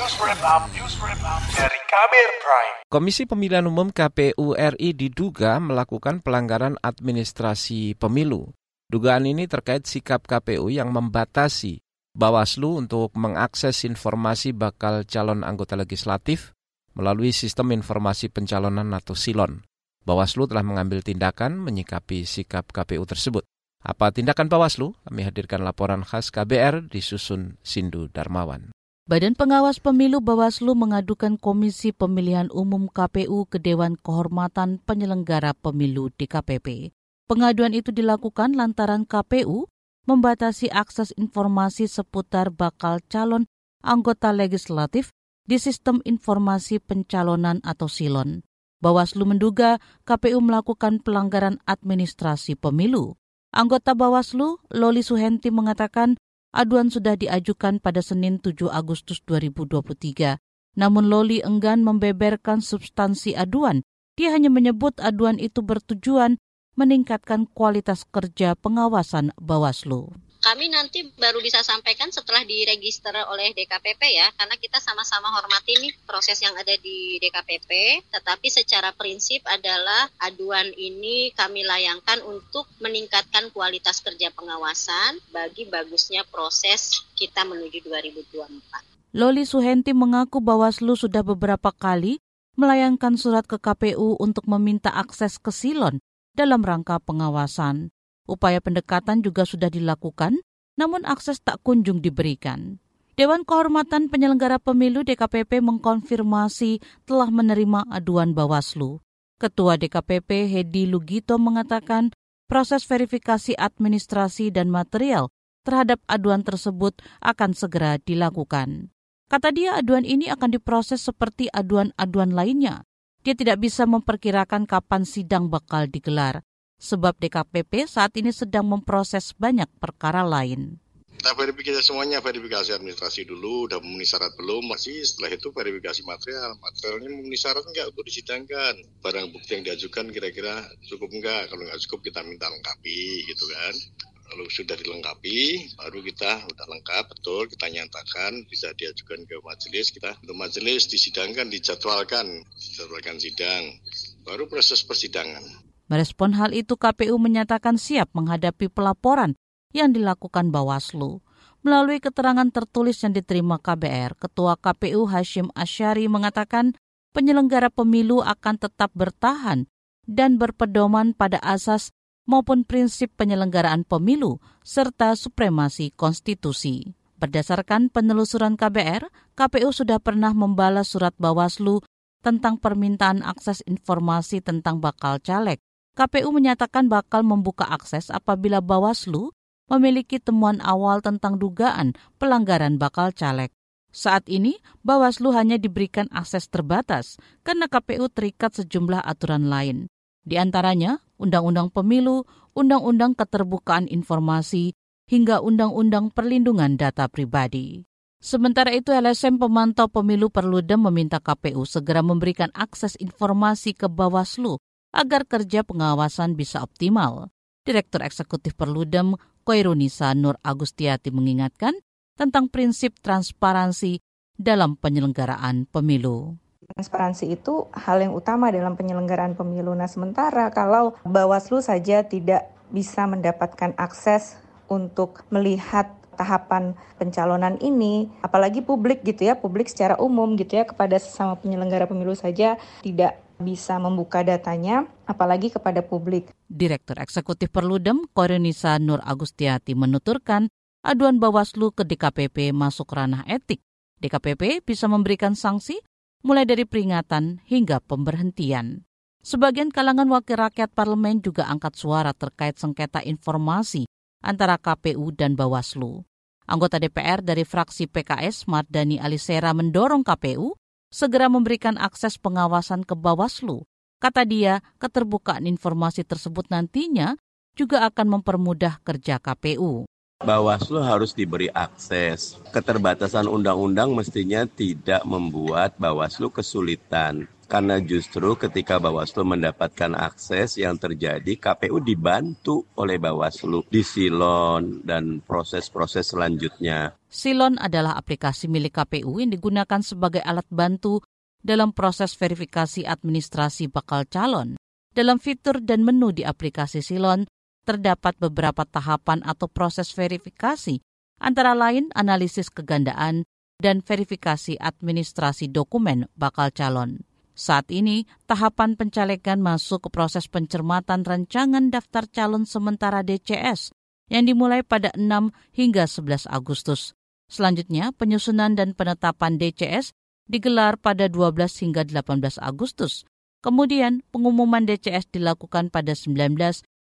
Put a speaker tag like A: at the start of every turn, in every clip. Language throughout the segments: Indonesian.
A: Dari Kabir Prime.
B: Komisi Pemilihan Umum KPU RI diduga melakukan pelanggaran administrasi pemilu. Dugaan ini terkait sikap KPU yang membatasi Bawaslu untuk mengakses informasi bakal calon anggota legislatif melalui sistem informasi pencalonan atau SILON. Bawaslu telah mengambil tindakan menyikapi sikap KPU tersebut. Apa tindakan Bawaslu? Kami hadirkan laporan khas KBR disusun Sindu Darmawan.
C: Badan Pengawas Pemilu Bawaslu mengadukan Komisi Pemilihan Umum KPU ke Dewan Kehormatan Penyelenggara Pemilu DKPP. Pengaduan itu dilakukan lantaran KPU membatasi akses informasi seputar bakal calon anggota legislatif di Sistem Informasi Pencalonan atau SILON. Bawaslu menduga KPU melakukan pelanggaran administrasi pemilu. Anggota Bawaslu, Loli Suhenti mengatakan Aduan sudah diajukan pada Senin 7 Agustus 2023. Namun Loli enggan membeberkan substansi aduan. Dia hanya menyebut aduan itu bertujuan meningkatkan kualitas kerja pengawasan Bawaslu
D: kami nanti baru bisa sampaikan setelah diregister oleh DKPP ya, karena kita sama-sama hormati nih proses yang ada di DKPP, tetapi secara prinsip adalah aduan ini kami layangkan untuk meningkatkan kualitas kerja pengawasan bagi bagusnya proses kita menuju 2024.
C: Loli Suhenti mengaku Bawaslu sudah beberapa kali melayangkan surat ke KPU untuk meminta akses ke Silon dalam rangka pengawasan. Upaya pendekatan juga sudah dilakukan, namun akses tak kunjung diberikan. Dewan Kehormatan Penyelenggara Pemilu DKPP mengkonfirmasi telah menerima aduan Bawaslu. Ketua DKPP Hedi Lugito mengatakan proses verifikasi administrasi dan material terhadap aduan tersebut akan segera dilakukan. Kata dia aduan ini akan diproses seperti aduan-aduan lainnya. Dia tidak bisa memperkirakan kapan sidang bakal digelar sebab DKPP saat ini sedang memproses banyak perkara lain.
E: Kita verifikasi semuanya, verifikasi administrasi dulu, udah memenuhi syarat belum, masih setelah itu verifikasi material. Materialnya memenuhi syarat enggak untuk disidangkan. Barang bukti yang diajukan kira-kira cukup enggak, kalau enggak cukup kita minta lengkapi gitu kan. Kalau sudah dilengkapi, baru kita udah lengkap, betul, kita nyatakan, bisa diajukan ke majelis, kita untuk majelis disidangkan, dijadwalkan, dijadwalkan sidang, baru proses persidangan.
C: Merespon hal itu, KPU menyatakan siap menghadapi pelaporan yang dilakukan Bawaslu. Melalui keterangan tertulis yang diterima KBR, Ketua KPU Hashim Asyari mengatakan penyelenggara pemilu akan tetap bertahan dan berpedoman pada asas maupun prinsip penyelenggaraan pemilu serta supremasi konstitusi. Berdasarkan penelusuran KBR, KPU sudah pernah membalas surat Bawaslu tentang permintaan akses informasi tentang bakal caleg KPU menyatakan bakal membuka akses apabila Bawaslu memiliki temuan awal tentang dugaan pelanggaran bakal caleg. Saat ini, Bawaslu hanya diberikan akses terbatas karena KPU terikat sejumlah aturan lain. Di antaranya, Undang-Undang Pemilu, Undang-Undang Keterbukaan Informasi, hingga Undang-Undang Perlindungan Data Pribadi. Sementara itu, LSM Pemantau Pemilu Perludem meminta KPU segera memberikan akses informasi ke Bawaslu agar kerja pengawasan bisa optimal. Direktur Eksekutif Perludem, Koirunisa Nur Agustiati mengingatkan tentang prinsip transparansi dalam penyelenggaraan pemilu.
F: Transparansi itu hal yang utama dalam penyelenggaraan pemilu. Nah, sementara kalau Bawaslu saja tidak bisa mendapatkan akses untuk melihat tahapan pencalonan ini, apalagi publik gitu ya, publik secara umum gitu ya kepada sesama penyelenggara pemilu saja tidak bisa membuka datanya, apalagi kepada publik.
C: Direktur Eksekutif Perludem, Korenisa Nur Agustiati menuturkan, aduan Bawaslu ke DKPP masuk ranah etik. DKPP bisa memberikan sanksi mulai dari peringatan hingga pemberhentian. Sebagian kalangan wakil rakyat parlemen juga angkat suara terkait sengketa informasi antara KPU dan Bawaslu. Anggota DPR dari fraksi PKS Mardani Alisera mendorong KPU segera memberikan akses pengawasan ke Bawaslu. Kata dia, keterbukaan informasi tersebut nantinya juga akan mempermudah kerja KPU.
G: Bawaslu harus diberi akses. Keterbatasan undang-undang mestinya tidak membuat Bawaslu kesulitan. Karena justru ketika Bawaslu mendapatkan akses yang terjadi, KPU dibantu oleh Bawaslu di silon dan proses-proses selanjutnya.
C: Silon adalah aplikasi milik KPU yang digunakan sebagai alat bantu dalam proses verifikasi administrasi bakal calon. Dalam fitur dan menu di aplikasi Silon, terdapat beberapa tahapan atau proses verifikasi, antara lain analisis kegandaan dan verifikasi administrasi dokumen bakal calon. Saat ini, tahapan pencalekan masuk ke proses pencermatan rancangan daftar calon sementara DCS yang dimulai pada 6 hingga 11 Agustus. Selanjutnya, penyusunan dan penetapan DCS digelar pada 12 hingga 18 Agustus. Kemudian, pengumuman DCS dilakukan pada 19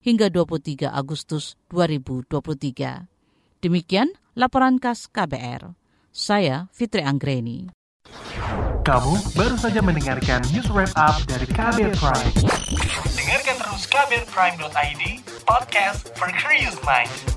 C: hingga 23 Agustus 2023. Demikian laporan khas KBR. Saya Fitri Anggreni.
A: Kamu baru saja mendengarkan news wrap up dari KBR Prime. Dengarkan terus kbrprime.id, podcast for curious mind.